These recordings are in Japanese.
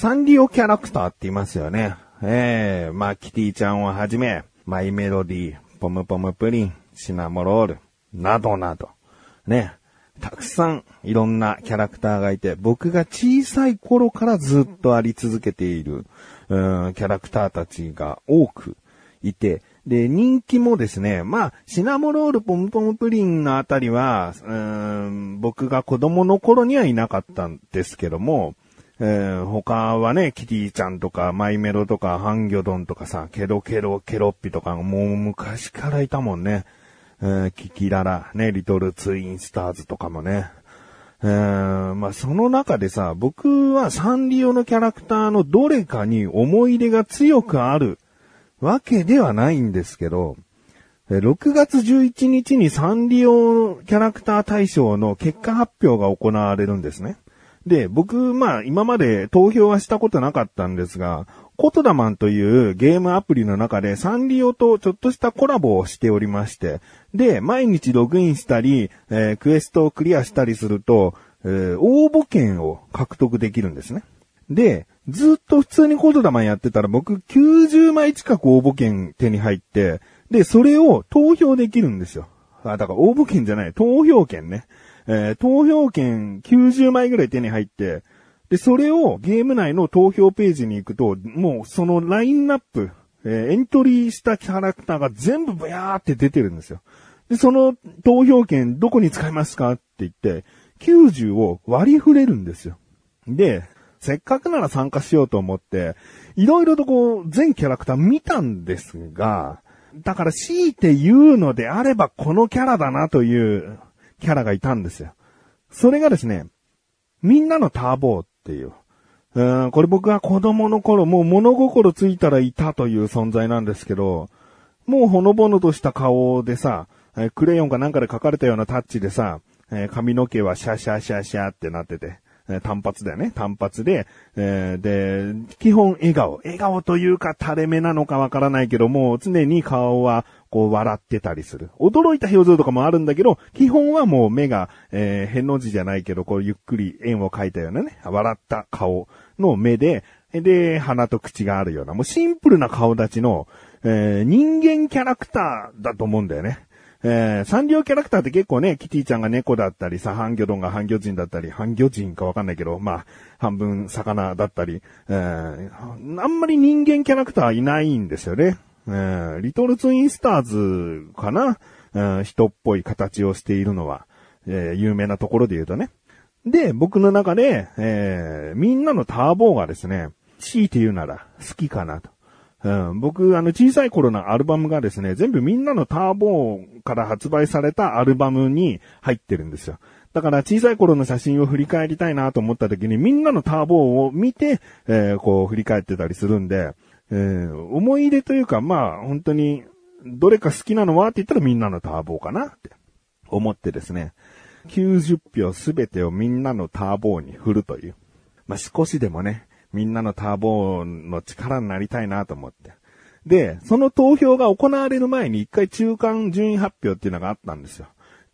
サンリオキャラクターって言いますよね。ええー、まあ、キティちゃんをはじめ、マイメロディー、ポムポムプリン、シナモロール、などなど、ね、たくさんいろんなキャラクターがいて、僕が小さい頃からずっとあり続けている、うん、キャラクターたちが多くいて、で、人気もですね、まあ、シナモロールポムポムプリンのあたりは、うん、僕が子供の頃にはいなかったんですけども、えー、他はね、キティちゃんとか、マイメロとか、ハンギョドンとかさ、ケロケロケロッピとか、もう昔からいたもんね。えー、キキララ、ね、リトルツインスターズとかもね。えー、まあ、その中でさ、僕はサンリオのキャラクターのどれかに思い入れが強くあるわけではないんですけど、6月11日にサンリオキャラクター大賞の結果発表が行われるんですね。で、僕、まあ、今まで投票はしたことなかったんですが、コトダマンというゲームアプリの中でサンリオとちょっとしたコラボをしておりまして、で、毎日ログインしたり、えー、クエストをクリアしたりすると、えー、応募券を獲得できるんですね。で、ずっと普通にコトダマンやってたら僕90枚近く応募券手に入って、で、それを投票できるんですよ。あ、だから応募券じゃない、投票券ね。えー、投票券90枚ぐらい手に入って、で、それをゲーム内の投票ページに行くと、もうそのラインナップ、えー、エントリーしたキャラクターが全部ブヤーって出てるんですよ。で、その投票券どこに使いますかって言って、90を割り振れるんですよ。で、せっかくなら参加しようと思って、いろいろとこう、全キャラクター見たんですが、だから強いて言うのであればこのキャラだなというキャラがいたんですよ。それがですね、みんなのターボーっていう。うん、これ僕は子供の頃、もう物心ついたらいたという存在なんですけど、もうほのぼのとした顔でさ、えクレヨンかなんかで描かれたようなタッチでさ、え髪の毛はシャシャシャシャってなってて、え単発だよね。単発で、えー、で、基本笑顔。笑顔というか垂れ目なのかわからないけども、常に顔はこう笑ってたりする。驚いた表情とかもあるんだけど、基本はもう目が、えー、変の字じゃないけど、こうゆっくり円を描いたようなね、笑った顔の目で、で、鼻と口があるような、もうシンプルな顔立ちの、えー、人間キャラクターだと思うんだよね。えー、サンリオキャラクターって結構ね、キティちゃんが猫だったりさ、ハンギョドンがハンギョ人だったり、ハンギョ人かわかんないけど、まあ、半分魚だったり、えー、あんまり人間キャラクターいないんですよね。えー、リトルツインスターズかな、えー、人っぽい形をしているのは、えー、有名なところで言うとね。で、僕の中で、えー、みんなのターボーがですね、強いて言うなら好きかなと。うん、僕、あの、小さい頃のアルバムがですね、全部みんなのターボーから発売されたアルバムに入ってるんですよ。だから小さい頃の写真を振り返りたいなと思った時にみんなのターボーを見て、えー、こう振り返ってたりするんで、えー、思い入れというか、まあ、本当に、どれか好きなのはって言ったらみんなのターボーかなって思ってですね、90票すべてをみんなのターボーに振るという。まあ、少しでもね、みんなのターボの力になりたいなと思って。で、その投票が行われる前に一回中間順位発表っていうのがあったんですよ。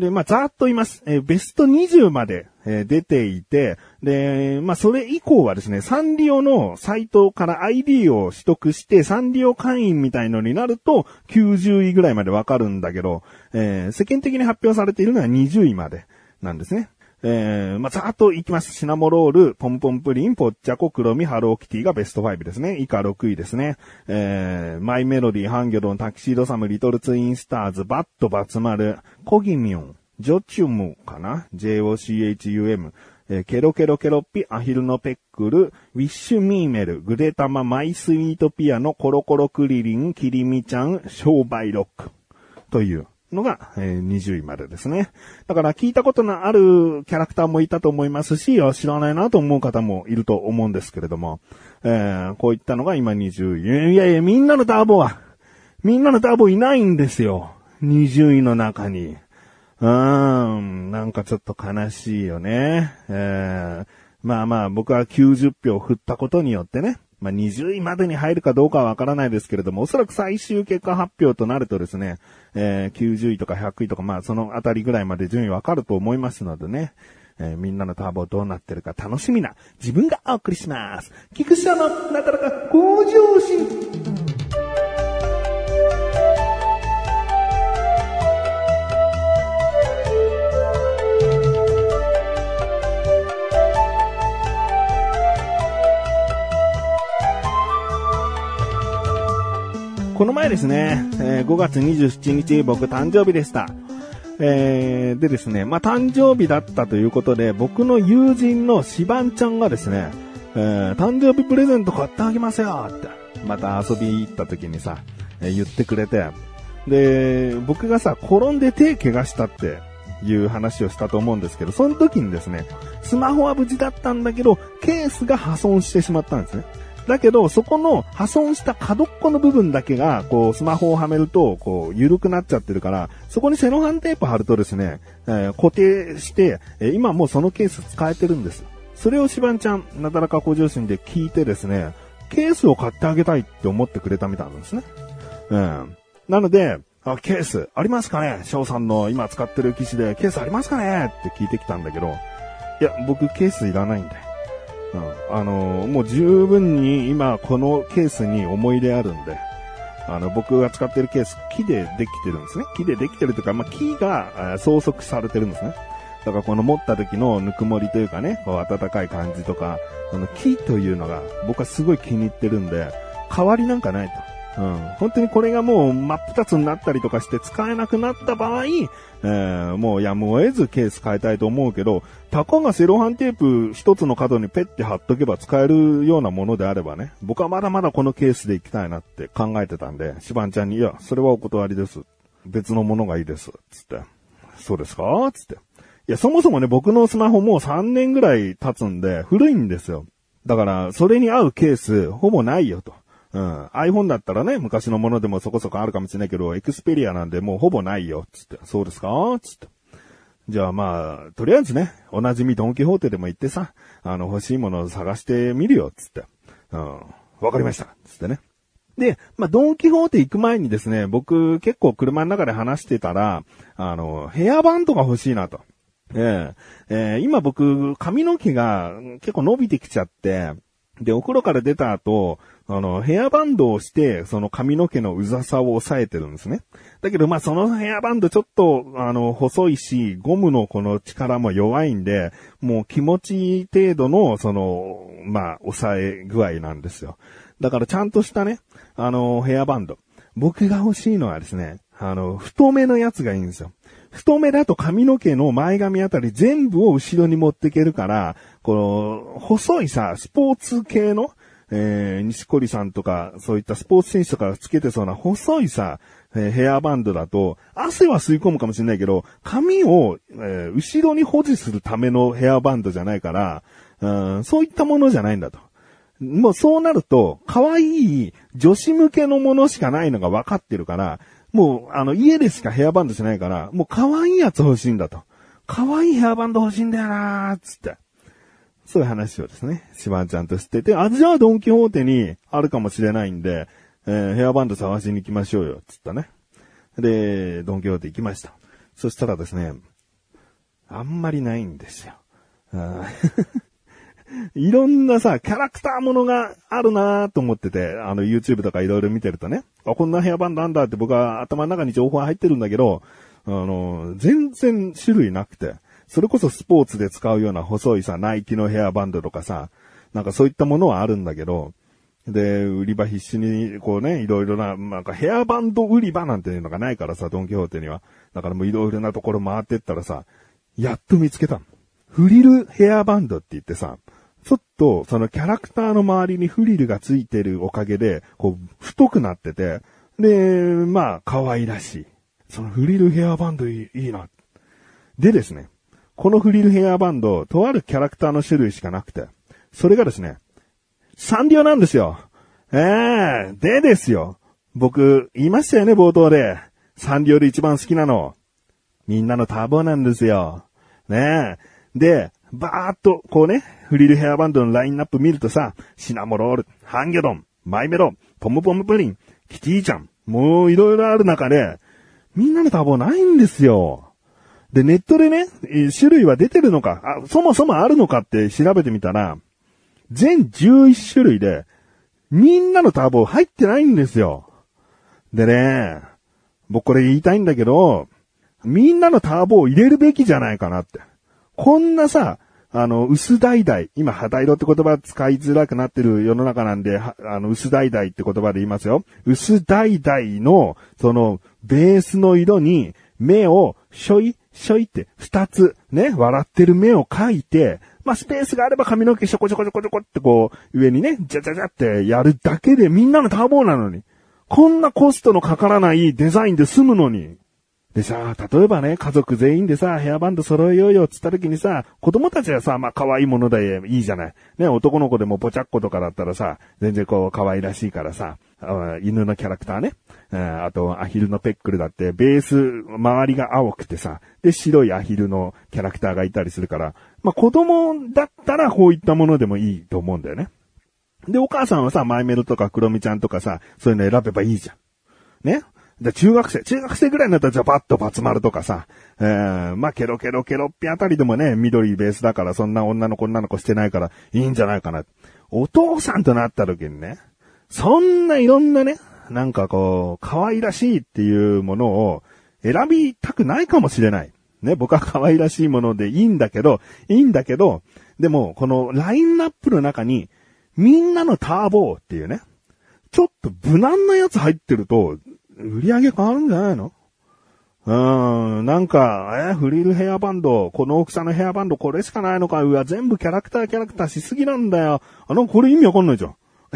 で、まあ、ざーっと言います。えー、ベスト20まで、えー、出ていて、で、まあ、それ以降はですね、サンリオのサイトから ID を取得して、サンリオ会員みたいのになると、90位ぐらいまでわかるんだけど、えー、世間的に発表されているのは20位までなんですね。えー、まあ、ざーっといきます。シナモロール、ポンポンプリン、ポチャッコ、クロミ、ハローキティがベスト5ですね。以下6位ですね。えー、マイメロディ、ハンギョドン、タキシードサム、リトルツインスターズ、バッドばつ丸、コギミョン、ジョチュムかな ?J-O-C-H-U-M。えー、ケロケロケロッピ、アヒルのペックル、ウィッシュミーメル、グレタマ、マイスイートピアノ、コロコロクリリン、キリミちゃん、商売ロック。という。のが、えー、20位までですね。だから聞いたことのあるキャラクターもいたと思いますし、知らないなと思う方もいると思うんですけれども、えー、こういったのが今20位。いやいや、みんなのターボは、みんなのターボいないんですよ。20位の中に。うーん、なんかちょっと悲しいよね。えー、まあまあ僕は90票振ったことによってね、まあ、20位までに入るかどうかはわからないですけれども、おそらく最終結果発表となるとですね、えー、90位とか100位とか、まあ、そのあたりぐらいまで順位わかると思いますのでね、えーみんなのターボどうなってるか楽しみな自分がお送りします。菊池さんのなかなか向上心。この前ですね、えー5月27日僕誕生日でした。えーでですね、まあ、誕生日だったということで、僕の友人のシバンちゃんがですね、えー誕生日プレゼント買ってあげますよって、また遊びに行った時にさ、え言ってくれて、で、僕がさ、転んで手怪我したっていう話をしたと思うんですけど、その時にですね、スマホは無事だったんだけど、ケースが破損してしまったんですね。だけど、そこの破損した角っこの部分だけが、こう、スマホをはめると、こう、緩くなっちゃってるから、そこにセロハンテープ貼るとですね、えー固定して、え今もうそのケース使えてるんです。それをシバンちゃん、なだらか向上心で聞いてですね、ケースを買ってあげたいって思ってくれたみたいなんですね。うん。なので、あ、ケースありますかね？翔さんの今使ってる機種でケースありますかね？って聞いてきたんだけど、いや、僕ケースいらないんだよ。うん。あのもう十分に今このケースに思い入れあるんで、あの、僕が使ってるケース、木でできてるんですね。木でできてるというか、まあ、木があー装飾されてるんですね。だからこの持った時のぬくもりというかね、こう温かい感じとか、この木というのが僕はすごい気に入ってるんで、変わりなんかないと。うん。本当にこれがもう真っ二つになったりとかして使えなくなった場合、えーもうやむを得ずケース変えたいと思うけど、たかがセロハンテープ一つの角にペッて貼っとけば使えるようなものであればね、僕はまだまだこのケースで行きたいなって考えてたんで、シバンちゃんに、いや、それはお断りです。別のものがいいです。つって。そうですか？つって。いや、そもそもね、僕のスマホもう3年ぐらい経つんで、古いんですよ。だから、それに合うケース、ほぼないよと。うん。iPhone だったらね、昔のものでもそこそこあるかもしれないけど、エクスペリアなんでもうほぼないよ。つって。そうですか？つって。じゃあまあ、とりあえずね、おなじみドンキホーテでも行ってさ、あの、欲しいものを探してみるよ。つって。うん。わかりました。つってね。で、まあ、ドンキホーテ行く前にですね、僕結構車の中で話してたら、あの、ヘアバンドが欲しいなと。えええー今僕、髪の毛が結構伸びてきちゃって、で、お風呂から出た後、あの、ヘアバンドをして、その髪の毛のうざさを抑えてるんですね。だけど、まあ、そのヘアバンドちょっと、あの、細いし、ゴムのこの力も弱いんで、もう気持ちいい程度の、その、まあ、抑え具合なんですよ。だからちゃんとしたね、あの、ヘアバンド。僕が欲しいのはですね、あの、太めのやつがいいんですよ。太めだと髪の毛の前髪あたり全部を後ろに持っていけるから、この、細いさ、スポーツ系の、えー、西堀さんとか、そういったスポーツ選手とかつけてそうな細いさ、えーヘアバンドだと、汗は吸い込むかもしれないけど、髪を、えー後ろに保持するためのヘアバンドじゃないから、うん、そういったものじゃないんだと。もうそうなると、可愛い女子向けのものしかないのが分かってるから、もう、あの、家でしかヘアバンドしないから、もう可愛いやつ欲しいんだと。可愛いヘアバンド欲しいんだよなーっつって。そういう話をですね、シバンちゃんとしてて、あ、じゃあドンキホーテにあるかもしれないんで、えーヘアバンド探しに行きましょうよ、つったね。で、ドンキホーテ行きました。そしたらですね、あんまりないんですよ。いろんなさ、キャラクターものがあるなと思ってて、あの YouTube とかいろいろ見てるとね、あ、こんなヘアバンドあんだって僕は頭の中に情報入ってるんだけど、あの、全然種類なくて、それこそスポーツで使うような細いさ、ナイキのヘアバンドとかさ、なんかそういったものはあるんだけど、で、売り場必死に、こうね、いろいろな、なんかヘアバンド売り場なんていうのがないからさ、ドンキホーテには。だからもういろいろなところ回ってったらさ、やっと見つけた。フリルヘアバンドって言ってさ、ちょっと、そのキャラクターの周りにフリルがついてるおかげで、こう、太くなってて、で、まあ、可愛らしい。そのフリルヘアバンドいいいいな。でですね、このフリルヘアバンド、とあるキャラクターの種類しかなくて、それがですね、サンリオなんですよ。ええでですよ。僕、言いましたよね、冒頭で。サンリオで一番好きなの。みんなのターボなんですよ。ねえ。で、バーっと、こうね、フリルヘアバンドのラインナップ見るとさ、シナモロール、ハンギョドン、マイメロン、ポムポムプリン、キティちゃん、もういろいろある中で、みんなのターボないんですよ。で、ネットでね、種類は出てるのか、あ、そもそもあるのかって調べてみたら、全11種類で、みんなのターボ入ってないんですよ。でね、僕これ言いたいんだけど、みんなのターボを入れるべきじゃないかなって。こんなさ、あの、薄橙今、肌色って言葉使いづらくなってる世の中なんで、あの、薄橙って言葉で言いますよ。薄橙の、その、ベースの色に、目を、しょい、しょいって、二つ、ね、笑ってる目を描いて、まあ、スペースがあれば髪の毛しょこちょこちょこちょこってこう、上にね、じゃじゃじゃってやるだけでみんなのターボなのに。こんなコストのかからないデザインで済むのに。でさ、例えばね、家族全員でさ、ヘアバンド揃えようよっつった時にさ、子供たちはさ、まあ可愛いものでいいじゃない。ね、男の子でもポチャッコとかだったらさ、全然こう可愛らしいからさ、犬のキャラクターね。あと、アヒルのペックルだって、ベース、周りが青くてさ、で、白いアヒルのキャラクターがいたりするから、まあ子供だったらこういったものでもいいと思うんだよね。で、お母さんはさ、マイメロとかクロミちゃんとかさ、そういうの選べばいいじゃん。ねで、中学生、中学生ぐらいになったらじゃあバッとバツ丸とかさ、えー、まあ、ケロケロケロっぴあたりでもね、緑ベースだからそんな女の子女の子してないからいいんじゃないかな。お父さんとなった時にね、そんないろんなね、なんかこう、可愛らしいっていうものを選びたくないかもしれない。ね、僕は可愛らしいものでいいんだけど、いいんだけど、でも、このラインナップの中に、みんなのターボーっていうね、ちょっと無難なやつ入ってると、売り上げ変わるんじゃないの？うーん、なんか、え、フリルヘアバンド、この大きさのヘアバンドこれしかないのか、うわ、全部キャラクターキャラクターしすぎなんだよ。あの、これ意味わかんないじゃん。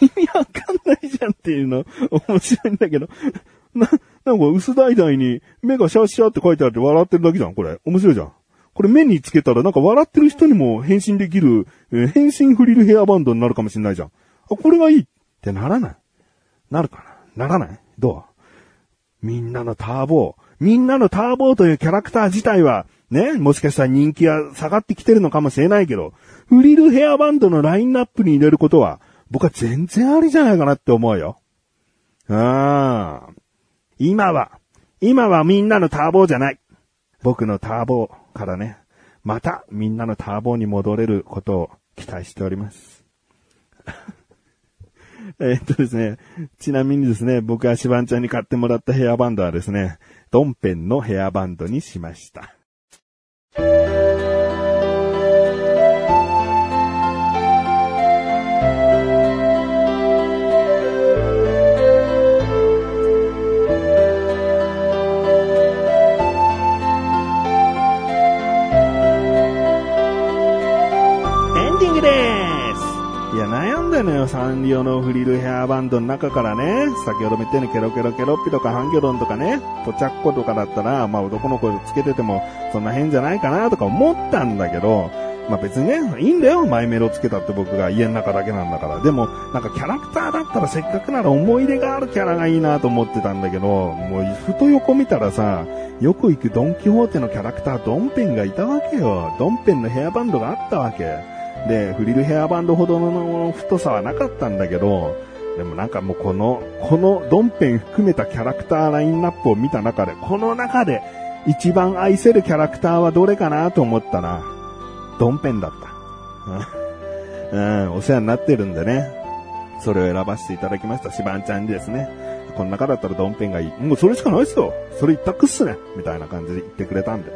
意味わかんないじゃんっていうの、面白いんだけど。な、なんか薄橙に目がシャーシャーって書いてあって笑ってるだけじゃん、これ。面白いじゃん。これ目につけたらなんか笑ってる人にも変身できる、えー、変身フリルヘアバンドになるかもしれないじゃん。あ、これがいいってならない？なるかな？ならない？どう？みんなのターボー。みんなのターボーというキャラクター自体は、ね、もしかしたら人気は下がってきてるのかもしれないけど、フリルヘアバンドのラインナップに入れることは、僕は全然ありじゃないかなって思うよ。ああ。今は、今はみんなのターボじゃない。僕のターボからね、またみんなのターボに戻れることを期待しております。えっとですね、ちなみにですね、僕がシバンちゃんに買ってもらったヘアバンドはですね、ドンペンのヘアバンドにしました。サンリオのフリルヘアバンドの中からね、先ほども言ったようにケロケロケロッピとかハンギョドンとかね、ポチャッコとかだったら、まあ男の子つけててもそんな変じゃないかなとか思ったんだけど、まあ別にね、いいんだよ、マイメロつけたって僕が家の中だけなんだから。でも、なんかキャラクターだったらせっかくなら思い出があるキャラがいいなと思ってたんだけど、もうふと横見たらさ、よく行くドンキホーテのキャラクタードンペンがいたわけよ。ドンペンのヘアバンドがあったわけ。で、フリルヘアバンドほどの太さはなかったんだけど、でもなんかもうこの、このドンペン含めたキャラクターラインナップを見た中で、この中で一番愛せるキャラクターはどれかなと思ったな。ドンペンだった。うん、お世話になってるんでね。それを選ばせていただきました。シバンちゃんにですね。この中だったらドンペンがいい。もうそれしかないっすよ。それ一択っすね。みたいな感じで言ってくれたんで。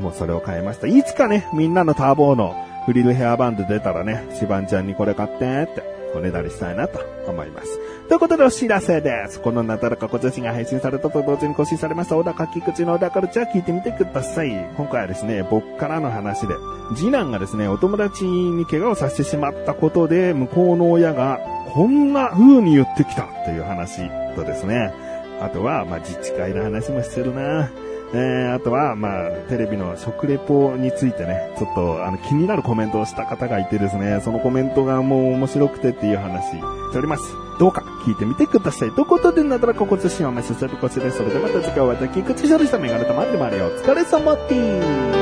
もうそれを変えました。いつかね、みんなのターボーのフリルヘアバンド出たらね、シバンちゃんにこれ買ってっておねだりしたいなと思います。ということでお知らせです。このなだらか小女子が配信されたと同時に更新されました小高菊池の小田カルチャー聞いてみてください。今回はですね、僕からの話で、次男がですね、お友達に怪我をさせてしまったことで、向こうの親がこんな風に言ってきたという話とですね、あとは、まあ、自治会の話もしてるな。えー、あとは、まあ、テレビの食レポについてね、ちょっと、あの、気になるコメントをした方がいてですね、そのコメントがもう面白くてっていう話しております。どうか聞いてみてください。ということで、なだらここつしをめさせるこちらそれではまた次回はまた菊池処理したメガネとまってまれよ。お疲れ様です。